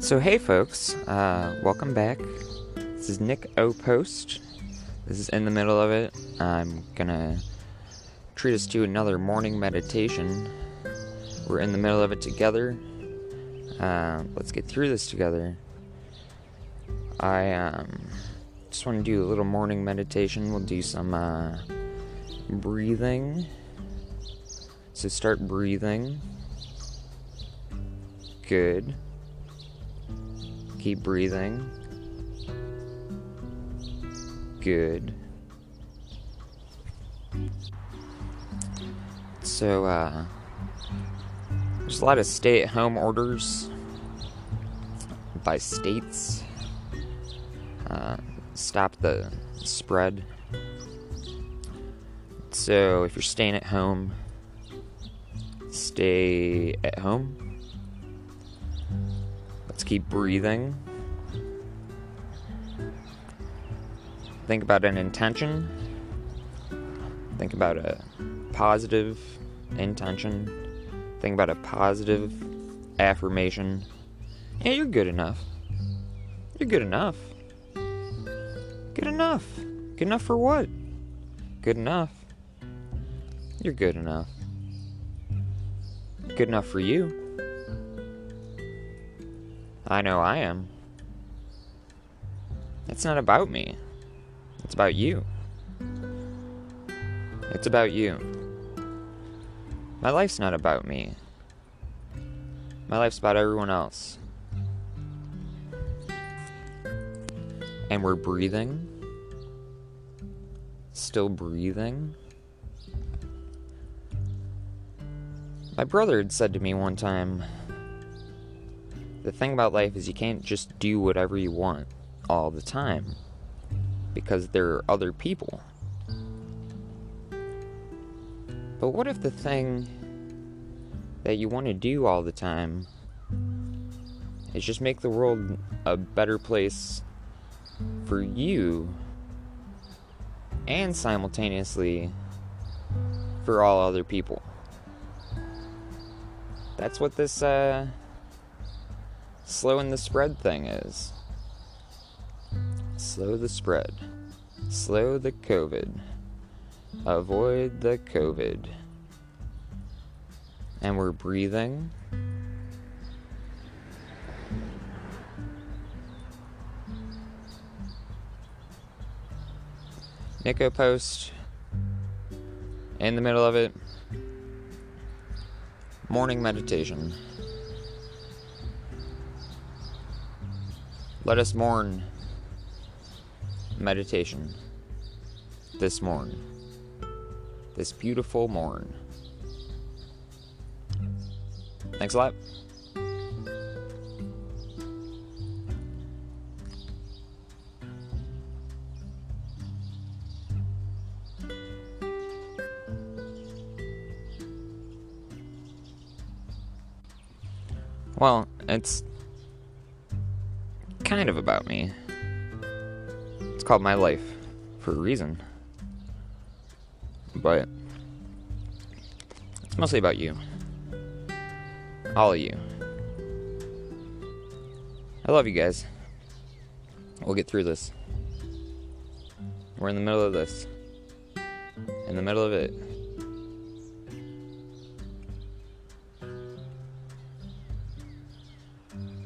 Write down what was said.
So, hey folks, uh, welcome back. This is Nick O. Post. This is in the middle of it. I'm gonna treat us to another morning meditation. We're in the middle of it together. Uh, let's get through this together. I um, just want to do a little morning meditation. We'll do some uh, breathing. So start breathing. Good. Keep breathing. Good. So, uh, there's a lot of stay at home orders by states. Uh, stop the spread. So, if you're staying at home, stay at home. Let's keep breathing. Think about an intention. Think about a positive intention. Think about a positive affirmation. Yeah, you're good enough. You're good enough. Good enough. Good enough for what? Good enough. You're good enough. Good enough for you. I know I am. It's not about me. It's about you. It's about you. My life's not about me. My life's about everyone else. And we're breathing. Still breathing. My brother had said to me one time the thing about life is you can't just do whatever you want all the time because there are other people. But what if the thing that you want to do all the time is just make the world a better place for you and simultaneously for all other people? That's what this uh, slowing the spread thing is. Slow the spread. Slow the COVID. Avoid the COVID. And we're breathing. Nick O. Post in the middle of it. Morning meditation. Let us mourn meditation this morn. This beautiful morn. Thanks a Well, it's kind of about me. It's called My Life for a reason. But it's mostly about you. All of you. I love you guys. We'll get through this. We're in the middle of this. In the middle of it. Mm-hmm.